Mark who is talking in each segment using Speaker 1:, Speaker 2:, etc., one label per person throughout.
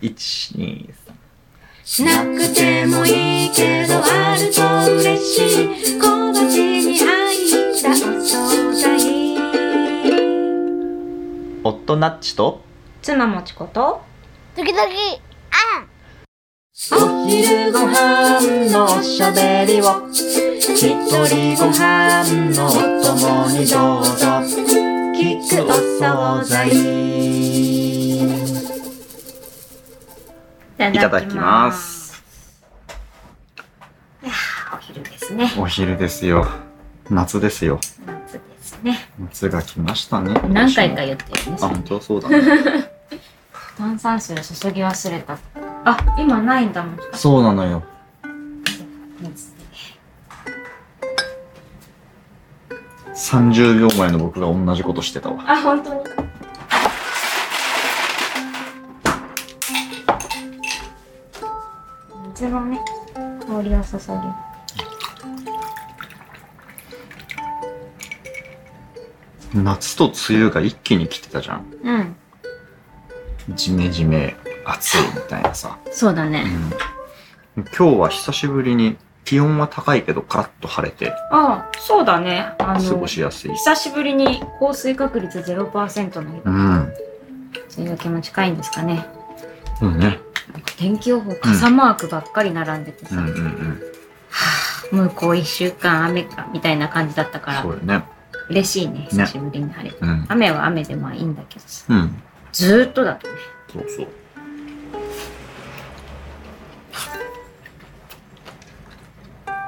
Speaker 1: 1、2、
Speaker 2: しなくてもいいけどあると嬉しい。小鉢に入った。お惣菜
Speaker 1: 3。オットナッチと
Speaker 3: 妻もちこと
Speaker 4: 時々、
Speaker 2: お昼ご飯のおしゃべりを。一人ご飯のお供にどうぞ。聞くお惣菜。
Speaker 3: いた
Speaker 1: だきます。
Speaker 3: お昼ですね。
Speaker 1: お昼ですよ。夏ですよ。
Speaker 3: 夏ですね。
Speaker 1: 夏が来ましたね。
Speaker 3: 何回か言ってるね。
Speaker 1: あ、本当そうだね。
Speaker 3: 炭酸水を注ぎ忘れた。あ、今ないんだもん。
Speaker 1: そうなのよ。
Speaker 3: 水
Speaker 1: 30秒前の僕が同じことしてたわ。
Speaker 3: あ、本当に？水のね、香りを注ぎ。
Speaker 1: 夏と梅雨が一気に来てたじゃん。
Speaker 3: うん。
Speaker 1: ジメジメ、暑いみたいなさ。
Speaker 3: そうだね。
Speaker 1: うん、今日は久しぶりに気温は高いけどカラッと晴れて
Speaker 3: あそうだね。あ
Speaker 1: 過
Speaker 3: の
Speaker 1: ご、しやすい。
Speaker 3: 久しぶりに降水確率0%の日が、
Speaker 1: うん。
Speaker 3: 梅雨明けも近いんですかね。
Speaker 1: うんね。
Speaker 3: 天気予報傘マークばっかり並んでてさ、
Speaker 1: うんうんうん。
Speaker 3: もうこう一週間雨かみたいな感じだったから
Speaker 1: そうよね。
Speaker 3: 嬉しいね久しぶりに晴れて、
Speaker 1: うん。
Speaker 3: 雨は雨でまあいいんだけどさ
Speaker 1: うん。
Speaker 3: ずーっとだとね
Speaker 1: そうそう。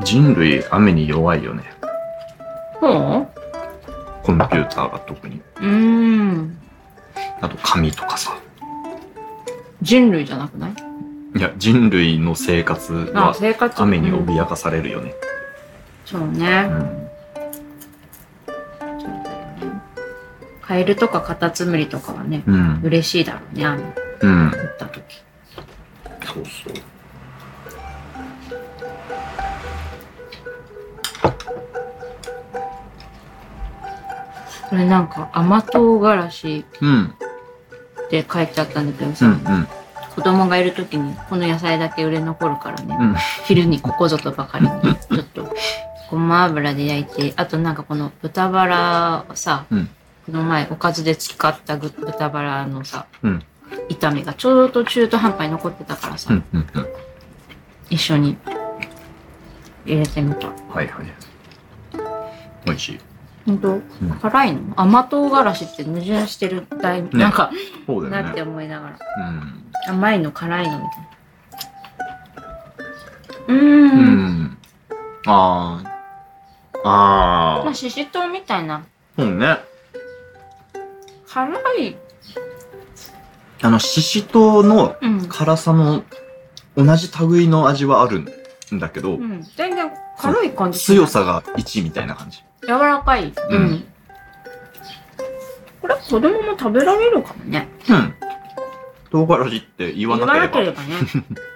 Speaker 1: 人類雨に弱いよね。
Speaker 3: ほ
Speaker 1: コンピューターが特に。
Speaker 3: ううーん
Speaker 1: あと紙とかさ。
Speaker 3: 人類じゃなくない？
Speaker 1: いや、人類の生活
Speaker 3: あ
Speaker 1: は雨に
Speaker 3: うん
Speaker 1: 脅かされるよね。
Speaker 3: そう
Speaker 1: う
Speaker 3: ね、
Speaker 1: ん。
Speaker 3: カエルとかカタツムリとかはね
Speaker 1: うん。
Speaker 3: 嬉しいだろうね雨降
Speaker 1: うん。
Speaker 3: った時
Speaker 1: そうそう。
Speaker 3: これなんか甘唐辛子
Speaker 1: うん。
Speaker 3: って書いてあったんだけどさ、
Speaker 1: うん。うん。
Speaker 3: 子供がいる時にこの野菜だけ売れ残るからね、
Speaker 1: うん
Speaker 3: 昼にここぞとばかりに ちょっとごま油で焼いてあとなんかこの豚バラをさ、
Speaker 1: うん
Speaker 3: この前おかずで使ったぐ豚バラのさ、
Speaker 1: うん
Speaker 3: 炒めがちょうど中途半端に残ってたからさ、
Speaker 1: うん。うん。うん。
Speaker 3: 一緒に入れてみた
Speaker 1: はいはい。美味しい。
Speaker 3: 本当、
Speaker 1: ん
Speaker 3: 辛いの？甘唐辛子って矛盾してるだいぶ、なんか、
Speaker 1: ね。
Speaker 3: なって思いながら
Speaker 1: うん。
Speaker 3: 甘いの辛いのみたいなうー
Speaker 1: うんん。ああ。ああ。
Speaker 3: まあししとうみたいな
Speaker 1: そうね。
Speaker 3: 辛い
Speaker 1: あの、ししとうの
Speaker 3: うん、
Speaker 1: 辛さの同じ類の味はあるんだけど、
Speaker 3: うん、全然軽い感じ
Speaker 1: 強さが1みたいな感じ。
Speaker 3: 柔らかいうん、これ子供も食べられるかもね
Speaker 1: うん。唐辛子って言わなければ。
Speaker 3: 言わなければね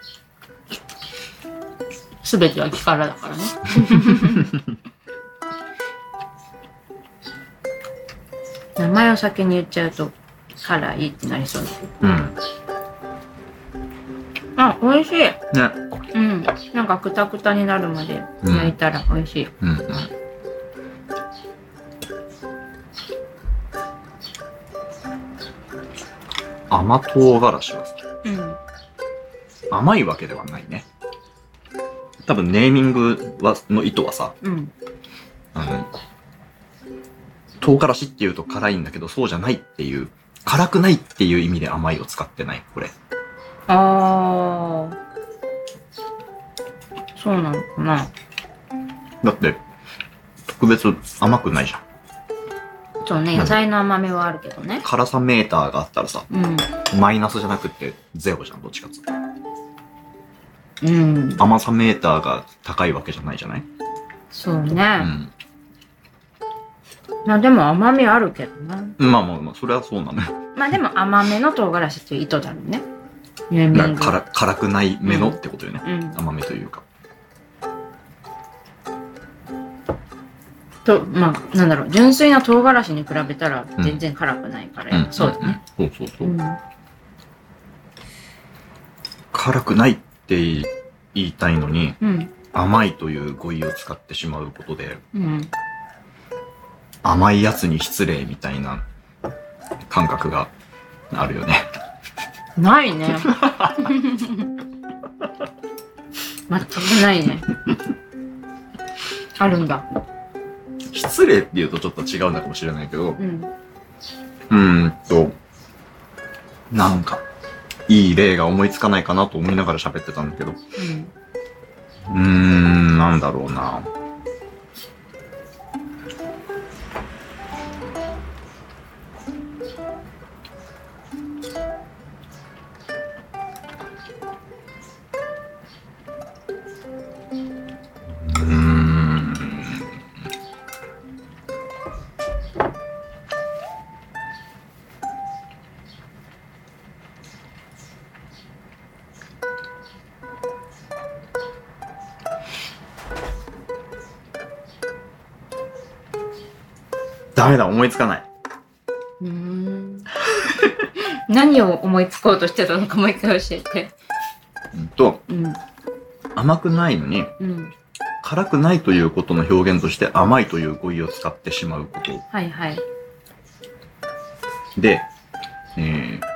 Speaker 3: 全ては気からだからね 名前を先に言っちゃうと辛いってなりそうだ
Speaker 1: うん。
Speaker 3: あ美味しい
Speaker 1: ね。
Speaker 3: うんなんかクタクタになるまで焼いたら美味しい、
Speaker 1: うんうん。甘唐辛子はさ
Speaker 3: うん
Speaker 1: 甘いわけではないね。多分ネーミングはの意図はさ、
Speaker 3: うん
Speaker 1: あの、唐辛子っていうと辛いんだけど、そうじゃないっていう、辛くないっていう意味で甘いを使ってない、これ。
Speaker 3: ああそうなのかな
Speaker 1: だって、特別甘くないじゃん。
Speaker 3: そうね野菜の甘みはあるけどね。
Speaker 1: 辛さメーターがあったらさ、
Speaker 3: うん。
Speaker 1: マイナスじゃなくてゼロじゃん、どっちかっつう
Speaker 3: ん。
Speaker 1: 甘さメーターが高いわけじゃないじゃない？
Speaker 3: そうね、
Speaker 1: うん。
Speaker 3: まあでも甘みあるけどな
Speaker 1: まあまあまあ、それはそうなのよ。
Speaker 3: まあでも甘めの唐辛子っていう意図だろうね。
Speaker 1: 辛辛くないめのってことよね。
Speaker 3: うん。
Speaker 1: 甘めというか。
Speaker 3: とまあなんだろう純粋な唐辛子に比べたら全然辛くないから、
Speaker 1: うん
Speaker 3: そうだね、
Speaker 1: そうそうそう。
Speaker 3: うん
Speaker 1: 辛くないって言いたいのに、
Speaker 3: うん。
Speaker 1: 甘いという語彙を使ってしまうことで、
Speaker 3: うん。
Speaker 1: 甘いやつに失礼みたいな感覚があるよね。
Speaker 3: ないね。全くないね。あるんだ。
Speaker 1: 失礼って言うとちょっと違うのかもしれないけど、
Speaker 3: うん。
Speaker 1: うーんと、なんか、いい例が思いつかないかなと思いながら喋ってたんだけど、う
Speaker 3: うん。
Speaker 1: ーん、なんだろうな。メだ、思いつかない。
Speaker 3: うーん。何を思いつこうとしてたのかもう一回教えて。
Speaker 1: うんと、
Speaker 3: うん。
Speaker 1: 甘くないのに、
Speaker 3: うん。
Speaker 1: 辛くないということの表現として甘いという語彙を使ってしまうこと
Speaker 3: はいはい。
Speaker 1: で、えー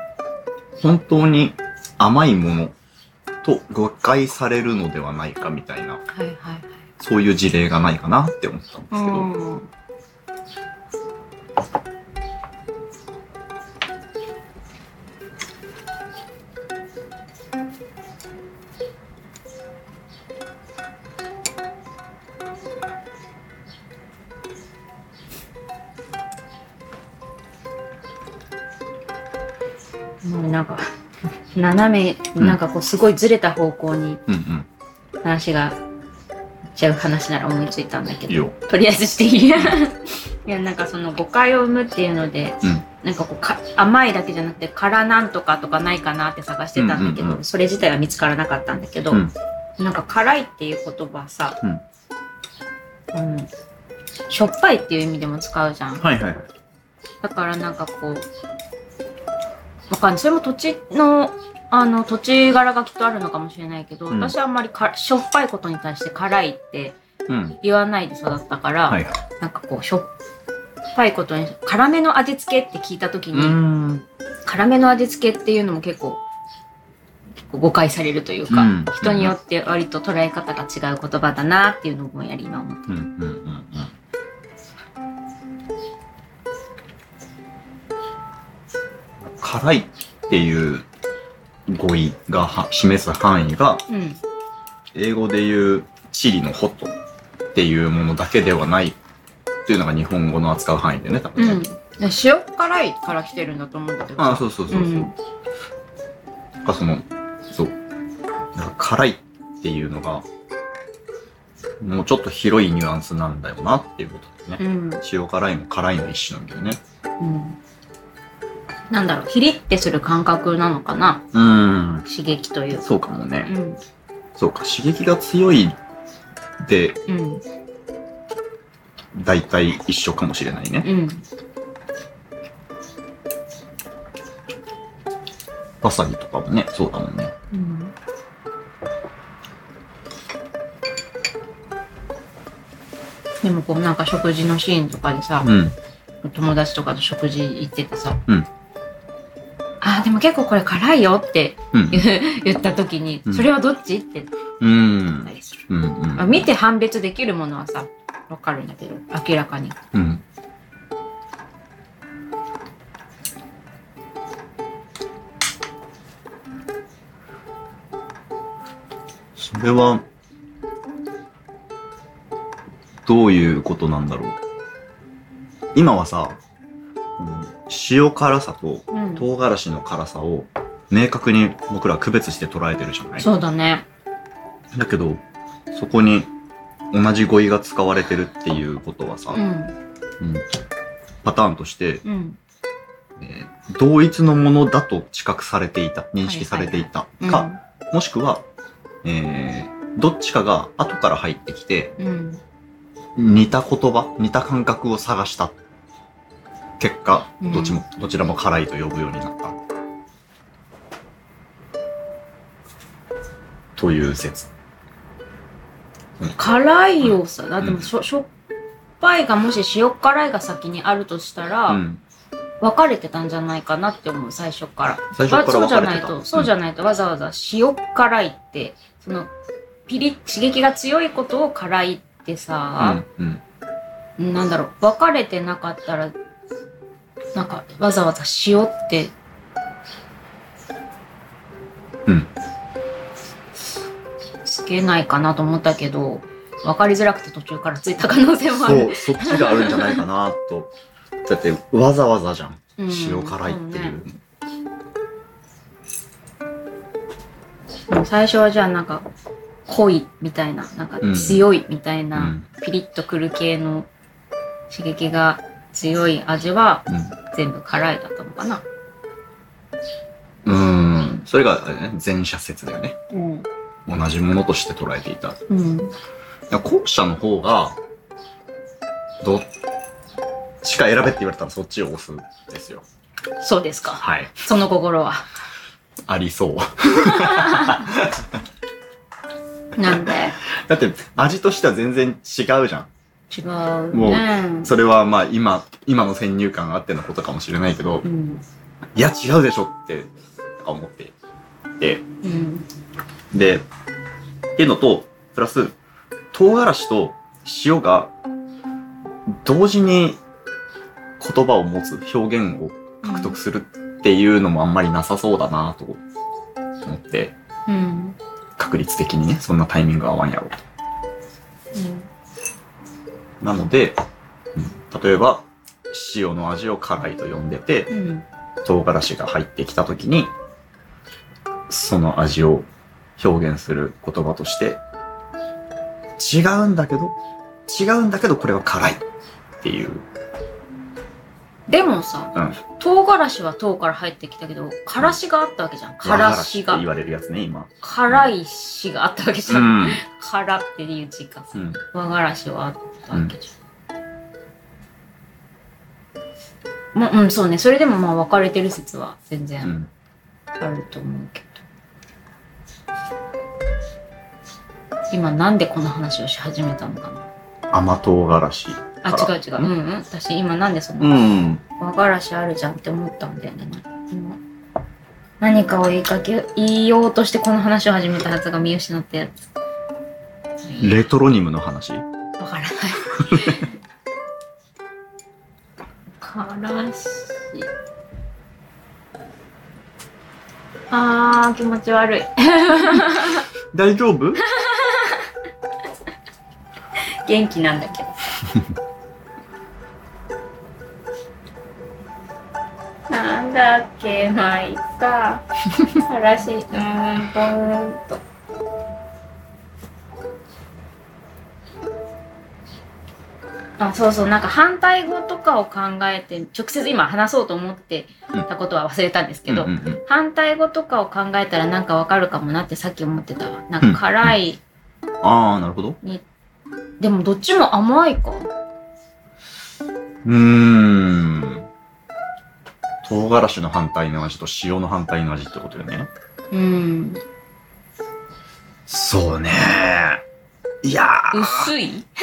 Speaker 1: 本当に甘いものと誤解されるのではないかみたいな、
Speaker 3: はいはいはい。
Speaker 1: そういう事例がないかなって思ったんですけど、
Speaker 3: 斜め、なんかこうすごいずれた方向に。話がいっちゃう話なら思いついたんだけど。とりあえずしていい いや、なんかその誤解を生むっていうので、
Speaker 1: うん。
Speaker 3: なんかこうか甘いだけじゃなくて辛なんとかとかないかなって探してたんだけど、
Speaker 1: うんうんうん
Speaker 3: それ自体は見つからなかったんだけど、
Speaker 1: うん
Speaker 3: なんか辛いっていう言葉さ、
Speaker 1: うん
Speaker 3: うんしょっぱいっていう意味でも使うじゃん。
Speaker 1: はいはいはい。
Speaker 3: だからなんかこう、わかんない。それも土地の、あの、土地柄がきっとあるのかもしれないけど、
Speaker 1: うん
Speaker 3: 私はあんまりかしょっぱいことに対して辛いって
Speaker 1: うん。
Speaker 3: 言わないで育ったから、
Speaker 1: はいはい。
Speaker 3: なんかこう、しょっぱいことに、辛めの味付けって聞いたとき
Speaker 1: う
Speaker 3: に、
Speaker 1: ーん。
Speaker 3: 辛めの味付けっていうのも結構、結構誤解されるというか、
Speaker 1: うん
Speaker 3: 人によって割と捉え方が違う言葉だなっていうのをぼんやり今思って。
Speaker 1: うんうんうんうん。辛いっていう語彙がは示す範囲が、
Speaker 3: うん。
Speaker 1: 英語で言うチリのホットっていうものだけではないっていうのが日本語の扱う範囲でね、多分ね。
Speaker 3: うん。で塩辛いから来てるんだと思うんだけど。
Speaker 1: ああ、そうそうそうそう。
Speaker 3: うん
Speaker 1: かその、そう。なんか辛いっていうのが、もうちょっと広いニュアンスなんだよなっていうことでね。
Speaker 3: うん。
Speaker 1: 塩辛いも辛いの一種なんだよね。
Speaker 3: うん。なんだろう、ヒリってする感覚なのかな？
Speaker 1: うーん。
Speaker 3: 刺激というか。
Speaker 1: そうかもね。
Speaker 3: うん。
Speaker 1: そうか、刺激が強いで、
Speaker 3: うん。
Speaker 1: 大体一緒かもしれないね。
Speaker 3: うん。
Speaker 1: わさびとかもね、そうだもんね。
Speaker 3: うん。でもこうなんか食事のシーンとかでさ、
Speaker 1: うん。
Speaker 3: 友達とかと食事行っててさ、
Speaker 1: うん
Speaker 3: あーでも結構これ辛いよ って
Speaker 1: うん。
Speaker 3: 言った時に、
Speaker 1: うん
Speaker 3: それはどっち？って
Speaker 1: うん
Speaker 3: 言った。りする。
Speaker 1: うん。
Speaker 3: 見て判別できるものはさ、わかるんだけど、明らかに。
Speaker 1: うん。それは、どういうことなんだろう。今はさ、うん塩辛さと
Speaker 3: うん。
Speaker 1: 唐辛子の辛さを明確に僕ら区別して捉えてるじゃない？
Speaker 3: そうだね。
Speaker 1: だけど、そこに同じ語彙が使われてるっていうことはさ、
Speaker 3: うん。
Speaker 1: うんパターンとして、
Speaker 3: うん。
Speaker 1: えー同一のものだと知覚されていた、認識されていたか、もしくは、えーどっちかが後から入ってきて、
Speaker 3: うん。
Speaker 1: 似た言葉、似た感覚を探した結果、
Speaker 3: うん
Speaker 1: どっちも、どちらも辛いと呼ぶようになった。という説。
Speaker 3: 辛いをさ、だってもうしょしょっぱいがもし塩辛いが先にあるとしたら、
Speaker 1: うん。
Speaker 3: 分かれてたんじゃないかなって思う、最初から。
Speaker 1: 最初
Speaker 3: そう。じゃないと、そうじゃないとわざわざ塩辛いって、その、ピリッ、刺激が強いことを辛いってさ、
Speaker 1: うん。うん。
Speaker 3: なんだろう、分かれてなかったら、なんか、わざわざ塩って、
Speaker 1: うん。
Speaker 3: つけないかなと思ったけど、分かりづらくて途中からついた可能性もある。
Speaker 1: そう、そっちがあるんじゃないかなと。だって、わざわざじゃん。
Speaker 3: うん
Speaker 1: 塩辛いっていう。
Speaker 3: もう最初はじゃあなんか、濃いみたいな、なんか
Speaker 1: うん
Speaker 3: 強いみたいうな、
Speaker 1: ん。
Speaker 3: ピリッとくる系の刺激が強い味は
Speaker 1: うん。
Speaker 3: 全部辛いだったのかな。
Speaker 1: うーん。それが、ね、前者説だよね。
Speaker 3: うん。
Speaker 1: 同じものとして捉えていた。
Speaker 3: うん。
Speaker 1: いや後者の方が、どっちか選べって言われたらそっちを押すんですよ。
Speaker 3: そうですか。
Speaker 1: はい。
Speaker 3: その心は。
Speaker 1: ありそう。
Speaker 3: なんで？
Speaker 1: だって、味としては全然違うじゃん。
Speaker 3: 違う
Speaker 1: もう
Speaker 3: ね。
Speaker 1: それはまあ今、今の先入観があってのことかもしれないけど
Speaker 3: う、ん。
Speaker 1: いや違うでしょって思っていて。
Speaker 3: うん。
Speaker 1: で、っていうのと、プラス、唐辛子と塩が同時に言葉を持つ表現を獲得するっていうのもあんまりなさそうだなと思って、
Speaker 3: うん。
Speaker 1: 確率的にね、そんなタイミングが合わんやろうと。
Speaker 3: うん。
Speaker 1: なので、うん例えば、塩の味を辛いと呼んでて、
Speaker 3: うん。
Speaker 1: 唐辛子が入ってきた時に、その味を表現する言葉として、違うんだけど、違うんだけどこれは辛いっていう。
Speaker 3: でもさ、
Speaker 1: うん。
Speaker 3: 唐辛子は唐から入ってきたけど、からしがあったわけじゃん。からしが
Speaker 1: 和辛子って言。われるやつね、今。
Speaker 3: 辛いしがあったわけじゃ。
Speaker 1: うんん。
Speaker 3: 辛っていう字がさ
Speaker 1: う、ん。
Speaker 3: 和辛子はあったわけじゃん。まあ、うん、そうね。それでもまあ分かれてる説は全
Speaker 1: う
Speaker 3: 然
Speaker 1: ん。
Speaker 3: あると思うけど。今なんでこの話をし始めたのかな
Speaker 1: 甘唐辛子。
Speaker 3: あ、違う違う。うんうん。私今なんでその？
Speaker 1: うん。
Speaker 3: 和辛子あるじゃんって思ったんだよね。今何かを言いかけ、言いようとしてこの話を始めたはずが見失ったやつ。
Speaker 1: レトロニムの話？
Speaker 3: わからない。からし。あー、気持ち悪い。
Speaker 1: 大丈夫？
Speaker 3: 元気なんだけど。なんだっけ、まあいいか。からし、うーんと、うーんと。あそうそうなんか反対語とかを考えて直接今話そうと思ってたことは忘れたんですけど、
Speaker 1: うんうんうん
Speaker 3: 反対語とかを考えたらなんかわかるかもなってさっき思ってたわなんか辛い、
Speaker 1: ああ、なるほど。
Speaker 3: でもどっちも甘いか
Speaker 1: うーん。唐辛子の反対の味と塩の反対の味ってことよね。
Speaker 3: うん
Speaker 1: そうね。いやー。
Speaker 3: 薄い？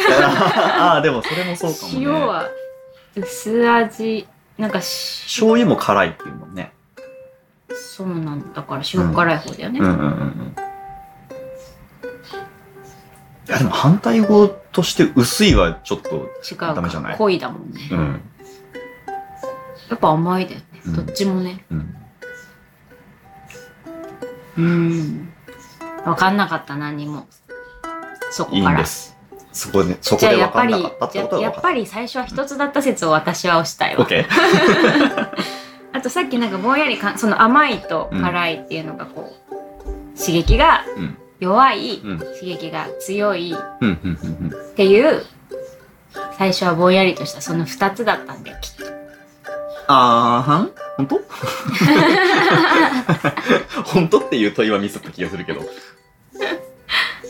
Speaker 1: ああ、でもそれもそうかもね。
Speaker 3: 塩は薄味なんかし
Speaker 1: 醤油も辛いっていうもんね。
Speaker 3: そうなんだから塩辛い方だよね、
Speaker 1: うんうんうんうん。いやでも反対語として薄いはちょっと、
Speaker 3: 違うか
Speaker 1: ダメじゃない？
Speaker 3: 濃いだもんね、
Speaker 1: うん。
Speaker 3: やっぱ甘いだよね、
Speaker 1: うん
Speaker 3: どっちもね
Speaker 1: うん。
Speaker 3: うん分かんなかった何もそこ
Speaker 1: いい
Speaker 3: から
Speaker 1: んです。そこで、そこで
Speaker 3: やっぱり
Speaker 1: 分かんなかったって
Speaker 3: や
Speaker 1: ことは
Speaker 3: やっぱり最初は一つだった説を私は押したいわ。あとさっきなんかぼんやりかその甘いと辛いっていうのがこう、刺激が
Speaker 1: うん。
Speaker 3: 弱い、
Speaker 1: うん。
Speaker 3: 刺激が強い。っていう最初はぼんやりとしたその2つだったんだよきっと
Speaker 1: あーはん？本当？本当っていう問いはミスった気がするけど。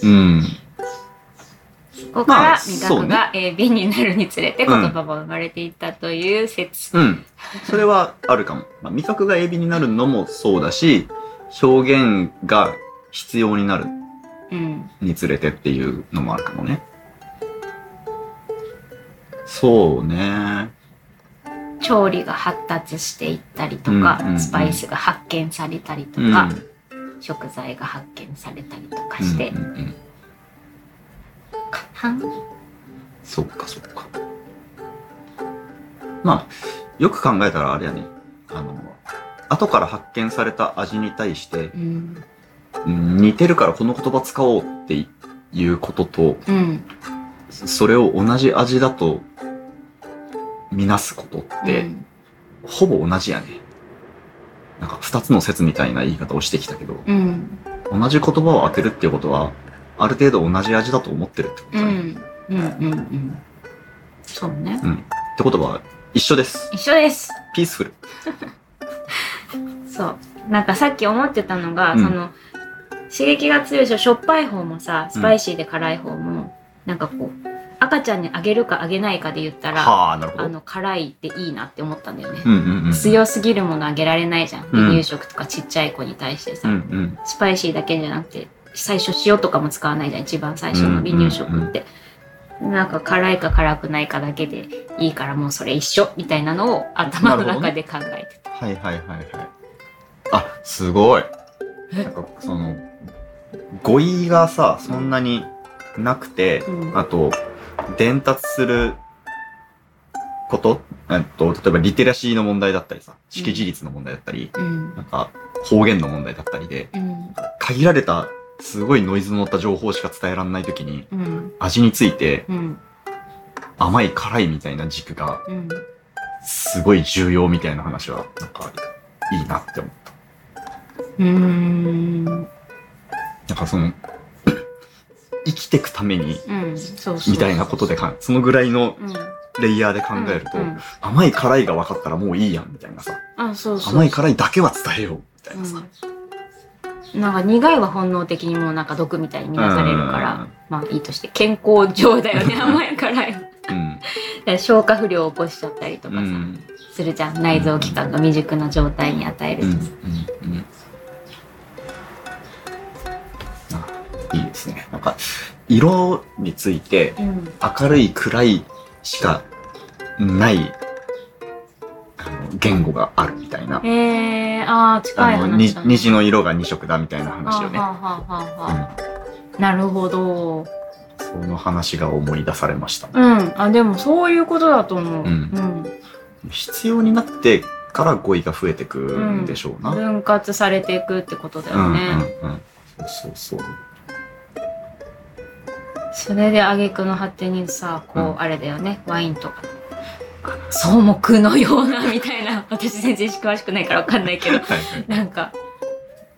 Speaker 1: うん。
Speaker 3: ここから
Speaker 1: まあ
Speaker 3: 味覚が AB になるにつれて言葉が生まれていったという説、
Speaker 1: うん。それはあるかも。まあ、味覚がエビになるのもそうだし、表現が必要になる
Speaker 3: うん。
Speaker 1: につれてっていうのもあるかもね。そうね。
Speaker 3: 調理が発達していったりとか、
Speaker 1: うんうんうん
Speaker 3: スパイスが発見されたりと
Speaker 1: うん。
Speaker 3: か、食材が発見されたりとかして、
Speaker 1: うんうんうん
Speaker 3: かな？
Speaker 1: そうか、そうか。まあ、よく考えたらあれやね。あの、後から発見された味に対して、
Speaker 3: うん。
Speaker 1: うん似てるからこの言葉使おうっていうことと、
Speaker 3: うん。
Speaker 1: それを同じ味だとみなすことって、
Speaker 3: うん
Speaker 1: ほぼ同じやね。なんか二つの説みたいな言い方をしてきたけど、
Speaker 3: うん。
Speaker 1: 同じ言葉を当てるっていうことは、ある程度同じ味だと思ってるってことだね。
Speaker 3: うん。うん。うん。うん。そうね。
Speaker 1: ってことは、一緒です。
Speaker 3: 一緒です。
Speaker 1: ピースフル。
Speaker 3: そう。なんかさっき思ってたのが、
Speaker 1: うん
Speaker 3: その、刺激が強いしょ、しょっぱい方もさ、スパイシーで辛い方も、なんかこう、赤ちゃんにあげるかあげないかで言ったら、
Speaker 1: はあ、なるほど。
Speaker 3: あの、辛いっていいなって思ったんだよね。
Speaker 1: うんうんうん。
Speaker 3: 強すぎるものあげられないじゃん。
Speaker 1: うん
Speaker 3: 離乳食とかちっちゃい子に対してさ、
Speaker 1: うんうん。
Speaker 3: スパイシーだけじゃなくて、最初塩とかも使わないじゃん。一番最初の離乳食って。なんか辛いか辛くないかだけでいいからもうそれ一緒みたいなのを頭の中で考えてた。
Speaker 1: はいはいはいはい。あ、すごい。
Speaker 3: え？
Speaker 1: なんか、その、語彙がさ、そんなになくて、
Speaker 3: うん
Speaker 1: あと、伝達すること、えっと、例えばリテラシーの問題だったりさ、識字率の問題だったり、
Speaker 3: うん。
Speaker 1: なんか方言の問題だったりで、
Speaker 3: うん。
Speaker 1: 限られたすごいノイズの乗った情報しか伝えられないときに、
Speaker 3: うん。
Speaker 1: 味について
Speaker 3: うん。
Speaker 1: 甘い辛いみたいな軸が
Speaker 3: うん。
Speaker 1: すごい重要みたいな話は、なんかいいなって思った。
Speaker 3: うーん。
Speaker 1: なんかその、生きてくために。みたいなことでかん、そのぐらいの
Speaker 3: うん。
Speaker 1: レイヤーで考えると、甘い辛いが分かったらもういいやん、みたいなさ。
Speaker 3: あ、そうそう。
Speaker 1: 甘い辛いだけは伝えよう、みたいなさ。
Speaker 3: うん、なんか苦いは本能的にもうなんか毒みたいに見なされるか
Speaker 1: うん
Speaker 3: ら、まあいいとして、健康上だよね、甘い辛い
Speaker 1: うん。
Speaker 3: ら 消化不良を起こしちゃったりとかさ、
Speaker 1: うん。
Speaker 3: するじゃん。内臓器官が未熟な状態に与えると。
Speaker 1: ん。うん。いいですね。なんか、色について、
Speaker 3: うん。
Speaker 1: 明るい暗いしかない、あの、言語があるみたいな。
Speaker 3: えー、あー、近い話だ、ね。
Speaker 1: に虹の色が2色だみたいな話よね。
Speaker 3: なるほど。
Speaker 1: その話が思い出されました。
Speaker 3: うん。あ、でもそういうことだと思う。
Speaker 1: うん必要になってから語彙が増えてくんでしょうな。
Speaker 3: うん。分割されていくってことだ
Speaker 1: うんうん
Speaker 3: よね。
Speaker 1: うん。そうそうそう。
Speaker 3: それで挙句の果てにさ、こう、
Speaker 1: うん
Speaker 3: あれだよね、ワインとか。あ草木のような、みたいな。私全然詳しくないからわかんないけど、
Speaker 1: はい
Speaker 3: なんか、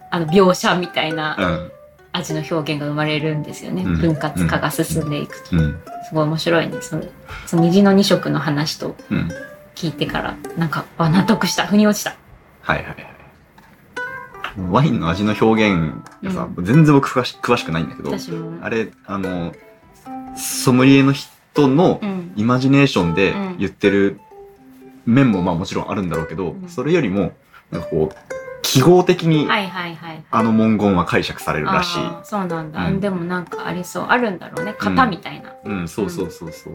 Speaker 3: あの、描写みたいな
Speaker 1: はい。
Speaker 3: 味の表現が生まれるんですよね。
Speaker 1: うん
Speaker 3: 分割化が進んでいくと。
Speaker 1: うん。うん。
Speaker 3: すごい面白いね。その、その虹の二色の話と
Speaker 1: うん。
Speaker 3: 聞いてから、なんか、あ、納得した。腑に落ちた。
Speaker 1: はいはいはい。ワインの味の表現がさ、全然僕詳し詳しくないんだけど。あれ、あの、ソムリエの人の
Speaker 3: うん。
Speaker 1: イマジネーションで
Speaker 3: うん
Speaker 1: 言ってる面もまあもちろんあるんだろうけど、
Speaker 3: うん
Speaker 1: それよりも、なんかこう、記号的に
Speaker 3: はいはいはい。
Speaker 1: あの文言は解釈されるらしい。
Speaker 3: そうなんだ、
Speaker 1: うん
Speaker 3: でもなんかありそう。あるんだろうね。型みたいな。
Speaker 1: うん、そうそうそうそう。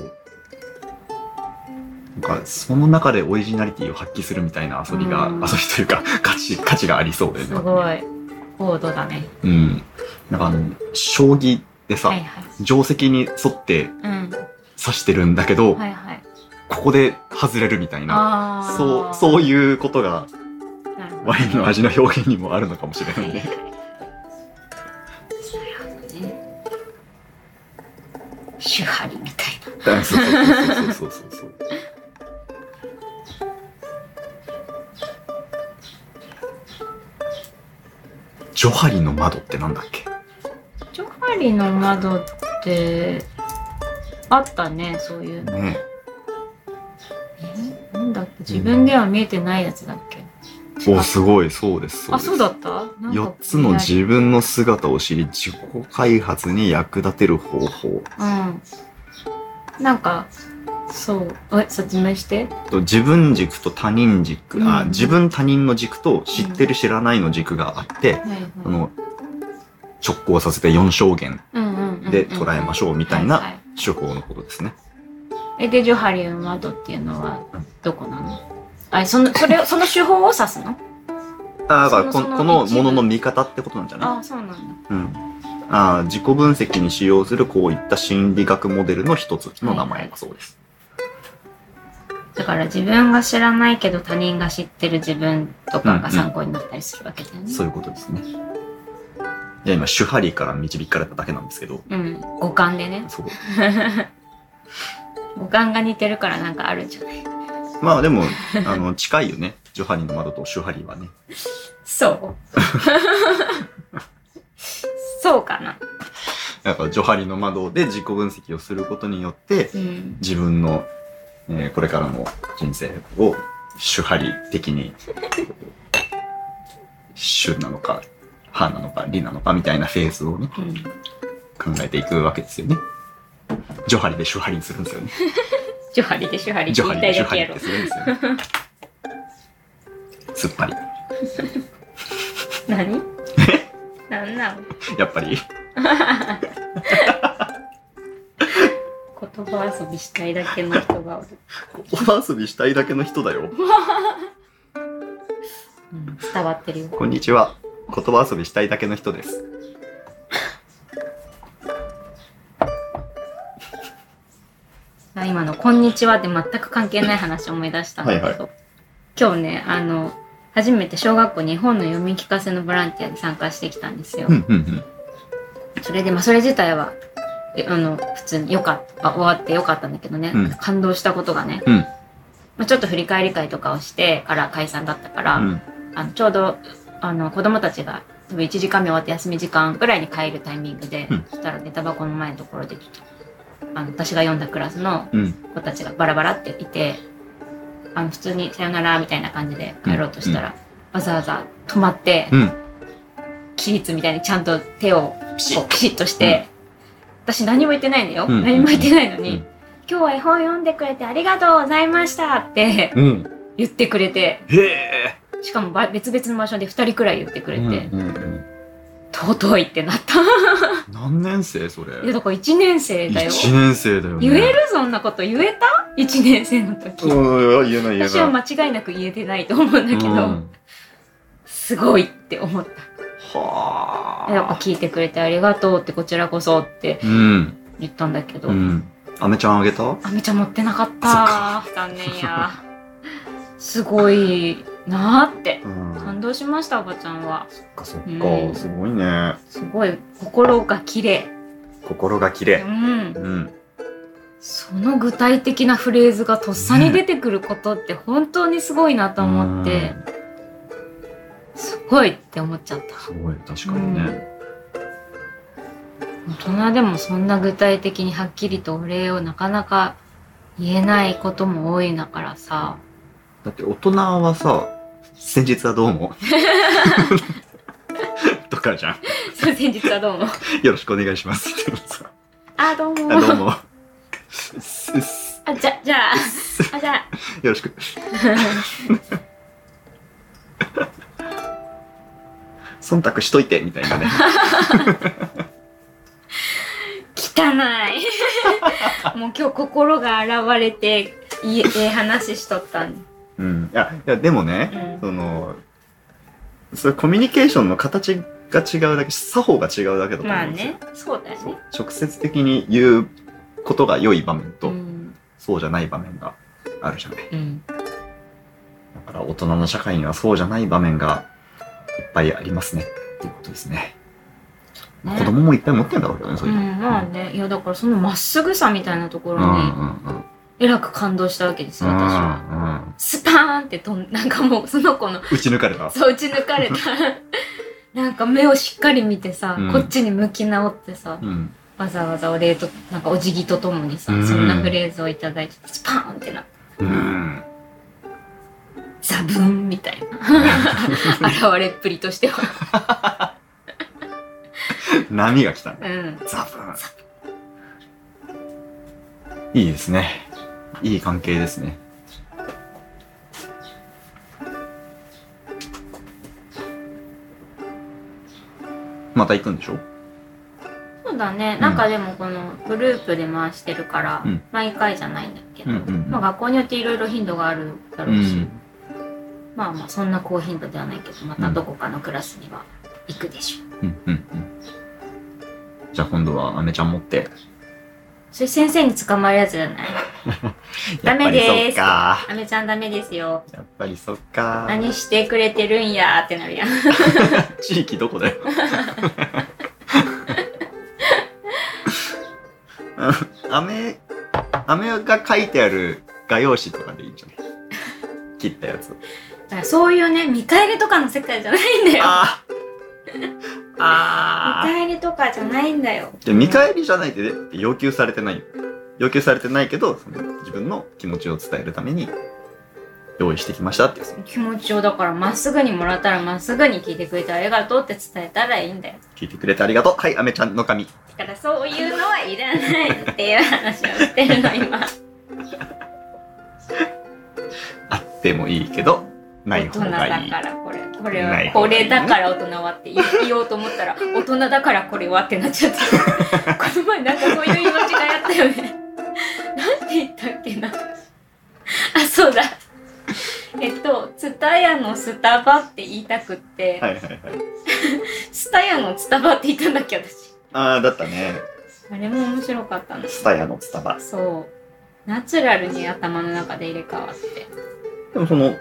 Speaker 1: なんか、その中でオリジナリティを発揮するみたいな遊びが、
Speaker 3: うん
Speaker 1: 遊びというか、価値、価値がありそうだよね。
Speaker 3: すごい。高度だね。
Speaker 1: うん。なんかあの、将棋でさ、
Speaker 3: はいはい。
Speaker 1: 定石に沿って
Speaker 3: うん。
Speaker 1: 指してるんだけど、
Speaker 3: はいはい。
Speaker 1: ここで外れるみたいな。そう、そういうことがワインの味の表現にもあるのかもしれないね。
Speaker 3: みたいな。
Speaker 1: そうそうそうそうそう。ジョハリの窓ってなんだっけ？
Speaker 3: ジョハリの窓って、あったね、そういうの。
Speaker 1: ね
Speaker 3: えなんだっけ？自分では見えてないやつだっけ、
Speaker 1: お、すごい、そうです。
Speaker 3: あ、そうだ
Speaker 1: っ
Speaker 3: った？なんか
Speaker 1: 4つの自分の姿を知り、自己開発に役立てる方法。
Speaker 3: うん。なんか、そう。え、説明して。
Speaker 1: と自分軸と他人軸、あ
Speaker 3: うん
Speaker 1: 自分他人の軸と知ってる知らないの軸があって、
Speaker 3: はいはい。
Speaker 1: その直行させて4証言
Speaker 3: うんうんうんうん
Speaker 1: で捉えましょうみたいな手法のことですね。
Speaker 3: え、で、ジョハリの窓っていうのは、どこなの？あ、その、それを、その手法を指すの？
Speaker 1: あだからこ
Speaker 3: その
Speaker 1: ものの見方ってことなんじゃない？
Speaker 3: あ、そうなんだ。
Speaker 1: うん。あー自己分析に使用するこういった心理学モデルの一つの名前だそうです。
Speaker 3: だから自分が知らないけど他人が知ってる自分とかが参考になったりするわけだよね。
Speaker 1: そういうことですね。いや、今、手張りから導かれただけなんですけど、
Speaker 3: うん。五感でね。
Speaker 1: そう。
Speaker 3: 五感が似てるからなんかあるんじゃない？
Speaker 1: まあでも、あの、近いよね。ジョハリの窓と手張りはね。
Speaker 3: そう。そうかな。
Speaker 1: だから、ジョハリの窓で自己分析をすることによって、
Speaker 3: うん。
Speaker 1: 自分の、えーこれからの人生を手張り的に、主なのか、派なのか、理なのかみたいなフェーズをね、
Speaker 3: うん。
Speaker 1: 考えていくわけですよね。ジョハリで手張りにするんですよね。
Speaker 3: ジョハリでシュハリ
Speaker 1: ジョハリで手張りっ
Speaker 3: たいだけやろ
Speaker 1: て。するんですよね。すっぱり。
Speaker 3: 何？なんなん？
Speaker 1: やっぱり。
Speaker 3: 言葉遊びしたいだけの人がおる。
Speaker 1: お葉遊びしたいだけの人だよ。
Speaker 3: うん、伝わってるよ。
Speaker 1: こんにちは。言葉遊びしたいだけの人です。
Speaker 3: あ今の「こんにちは」って全く関係ない話を思い出したんだけど、
Speaker 1: はいは
Speaker 3: 今日ねあの初めて小学校に本の読み聞かせのボランティアに参加してきたんですよ。
Speaker 1: うんうんうん。
Speaker 3: それでまあそれ自体はえあの普通によかったあ終わってよかったんだけどね、
Speaker 1: うん。
Speaker 3: 感動したことがね、
Speaker 1: うん。
Speaker 3: まあ、ちょっと振り返り会とかをしてから解散だったから、
Speaker 1: うん。
Speaker 3: あのちょうどあの子供たちが多分1時間目終わって休み時間ぐらいに帰るタイミングで、
Speaker 1: うん
Speaker 3: そしたら寝タバコの前のところでちょっとあの私が読んだクラスの
Speaker 1: うん。
Speaker 3: 子たちがバラバラっていてあの普通に「さよなら」みたいな感じで帰ろうとしたら、わざわざ止まって、
Speaker 1: うん。
Speaker 3: 起立みたいにちゃんと手を
Speaker 1: ピシッ
Speaker 3: ピシッとして、私何も言ってないのよ、
Speaker 1: うん
Speaker 3: 何も言ってないのに、
Speaker 1: うん
Speaker 3: 今日は絵本読んでくれてありがとうございましたって
Speaker 1: うん。
Speaker 3: 言ってくれて
Speaker 1: へえ。
Speaker 3: しかもば別々の場所で2人くらい言ってくれて、
Speaker 1: うんうんうん。
Speaker 3: 尊いってなった。
Speaker 1: 何年生それ？
Speaker 3: いやだから1年生だよ。
Speaker 1: 一年生だよね。
Speaker 3: 言えるそんなこと言えた ?1 年生の時。
Speaker 1: うん、言えない言えない。
Speaker 3: 私は間違いなく言えてないと思うんだけど、
Speaker 1: うん
Speaker 3: すごいって思った。
Speaker 1: はあ。
Speaker 3: やっぱ聞いてくれてありがとうってこちらこそって
Speaker 1: うん。
Speaker 3: 言ったんだけど、
Speaker 1: うん。アメちゃんあげた？
Speaker 3: あめちゃん持ってなかっ
Speaker 1: た
Speaker 3: 残念や。すごいなーって。
Speaker 1: うん。
Speaker 3: 感動しました、おばちゃんは。
Speaker 1: そっかそっ
Speaker 3: うん
Speaker 1: か。すごいね。
Speaker 3: すごい心が綺麗。
Speaker 1: 心が綺麗。
Speaker 3: うん。
Speaker 1: うん。
Speaker 3: その具体的なフレーズがとっさに出てくることって本当にすごいなと思って、すごいって思っちゃった。
Speaker 1: すごい、確かにね。
Speaker 3: 大人でもそんな具体的にはっきりとお礼をなかなか言えないことも多いんだからさ。
Speaker 1: だって大人はさ、先日はどうも。とかじゃん。
Speaker 3: そう先日はどうも。
Speaker 1: よろしくお願いします。ってさ
Speaker 3: あ、どうも。
Speaker 1: あどうも。
Speaker 3: あ、じゃ、じゃあ、あ、じゃあ。
Speaker 1: よろしく。忖度しといて、みたいなね。
Speaker 3: 汚い。もう今日心が現れて、いい、ええ話しとったん
Speaker 1: うん。いや、いやでもね、
Speaker 3: うん
Speaker 1: その、それコミュニケーションの形が違うだけ、作法が違うだけだと思
Speaker 3: まあ
Speaker 1: うんですよ。
Speaker 3: ね、そうだよね。
Speaker 1: 直接的に言うことが良い場面と、
Speaker 3: うん。
Speaker 1: そうじゃない場面があるじゃない。
Speaker 3: うん。
Speaker 1: だから大人の社会にはそうじゃない場面がいっぱいありますね。っていうことですね。
Speaker 3: ね
Speaker 1: 子供もいっぱい持ってんだろうけどね、そうういうの。
Speaker 3: ん、まあね。いや、だからそのまっすぐさみたいなところに、
Speaker 1: うんうんうん。
Speaker 3: えらく感動したわけですよ、
Speaker 1: うん
Speaker 3: 私は。
Speaker 1: うん
Speaker 3: スパーンってとん、なんかもうその子の、
Speaker 1: 打ち抜かれた。
Speaker 3: そう打ち抜かれた。なんか目をしっかり見てさ、
Speaker 1: うん
Speaker 3: こっちに向き直ってさ、
Speaker 1: うん。
Speaker 3: わざわざお礼と、なんかお辞儀とともにさ、
Speaker 1: うん
Speaker 3: そんなフレーズをいただいて、スパーンってな、
Speaker 1: うん。
Speaker 3: ザブンみたいな。現れっぷりとしては。
Speaker 1: 波が来たね。
Speaker 3: うん。
Speaker 1: ザブン。いいですね。いい関係ですね。また行くんでしょ？
Speaker 3: そうだね。なんかでもこのグループで回してるから、
Speaker 1: うん
Speaker 3: 毎回じゃないんだけど、
Speaker 1: うんうんうん
Speaker 3: まあ学校によっていろいろ頻度があるだ
Speaker 1: う
Speaker 3: ろうし、
Speaker 1: ん。
Speaker 3: まあまあそんな高頻度ではないけど、またどこかのクラスには行くでしょう。
Speaker 1: うんうんうん。じゃあ今度はアメちゃん持って。
Speaker 3: それ先生に捕まるやつじゃない？ダメです。
Speaker 1: か。
Speaker 3: アメちゃんダメですよ。
Speaker 1: やっぱりそっか。
Speaker 3: 何してくれてるんやーってなるやん。
Speaker 1: 地域どこだよ。アメ、アメが書いてある画用紙とかでいいんじゃない？切ったやつ。
Speaker 3: だからそういうね、見返りとかの世界じゃないんだよ。
Speaker 1: ああ。
Speaker 3: 見返りとかじゃないんだよ。
Speaker 1: で見返りじゃないって要求されてない？よ。要求されてないけど、その自分の気持ちを伝えるために用意してきましたっていうその
Speaker 3: 気持ちをだからまっすぐにもらったらまっすぐに聞いてくれてありがとうって伝えたらいいんだよ。
Speaker 1: 聞いてくれてありがとう。はい、アメちゃんの紙。
Speaker 3: だからそういうのはいらないっていう話をしてるの今。
Speaker 1: あってもいいけど、ない方
Speaker 3: 大人だ
Speaker 1: がいい。
Speaker 3: からこれ。これは、これだから大人はって言言おうと思ったら、大人だからこれはってなっちゃって。この前なんかそういう言い間違いあったよね。なんて言ったっけな。あ、そうだ。えっと、ツタヤのスタバって言いたくって、
Speaker 1: はいはいはい。
Speaker 3: スタヤのスタバって言ったんだっけ、私。
Speaker 1: ああ、だったね。
Speaker 3: あれも面白かったの。
Speaker 1: スタヤのスタバ。
Speaker 3: そう。ナチュラルに頭の中で入れ替わって。
Speaker 1: でもその、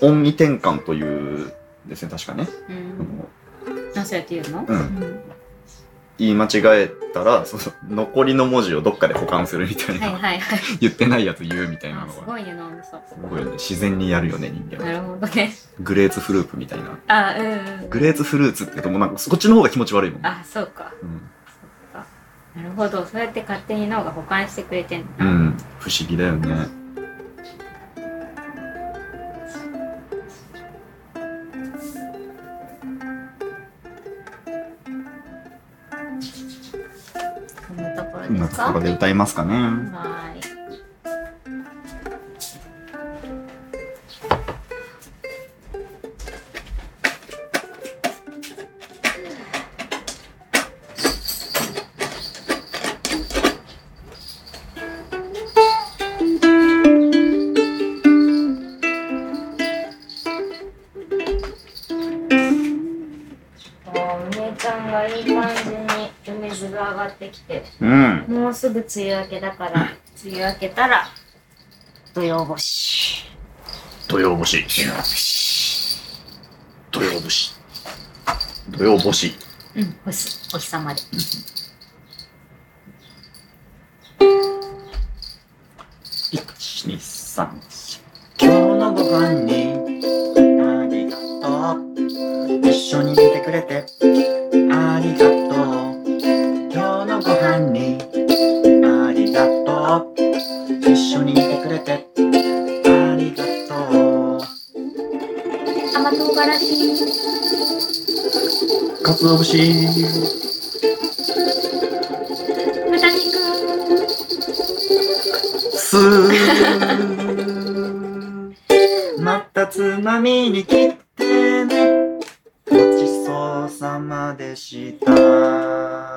Speaker 1: 音味転換というですね、確かね。
Speaker 3: うん。な、そうやって言うの？
Speaker 1: うん
Speaker 3: うん
Speaker 1: 言い間違えたら、その残りの文字をどっかで保管するみたいな、
Speaker 3: はいはいはい。
Speaker 1: 言ってないやつ言うみたいな
Speaker 3: あ、
Speaker 1: のは、
Speaker 3: すごいね、脳みそ。
Speaker 1: すごいよね。自然にやるよね、人間は。
Speaker 3: なるほどね。
Speaker 1: グレーツフループみたいな。
Speaker 3: あ、うんうん。
Speaker 1: グレーツフルーツって言うともうなんかそっちの方が気持ち悪いもん。
Speaker 3: あ、そうか。
Speaker 1: うん。
Speaker 3: なるほど。そうやって勝手に脳が保管してくれてんの。
Speaker 1: うん。不思議だよね。
Speaker 3: とか
Speaker 1: で歌いますかね。
Speaker 3: 梅雨明けだから、梅雨明けたら、土曜干し。
Speaker 1: 土曜干し。土曜干し。土曜干し。
Speaker 3: うん、干す。お日様で。
Speaker 1: 一、二、三、四。今日のご飯にありがとう。一緒にいてくれて
Speaker 3: 唐辛子。
Speaker 1: かつお節。
Speaker 3: 豚肉。
Speaker 1: すー。またつまみに切ってね。ごちそうさまでした。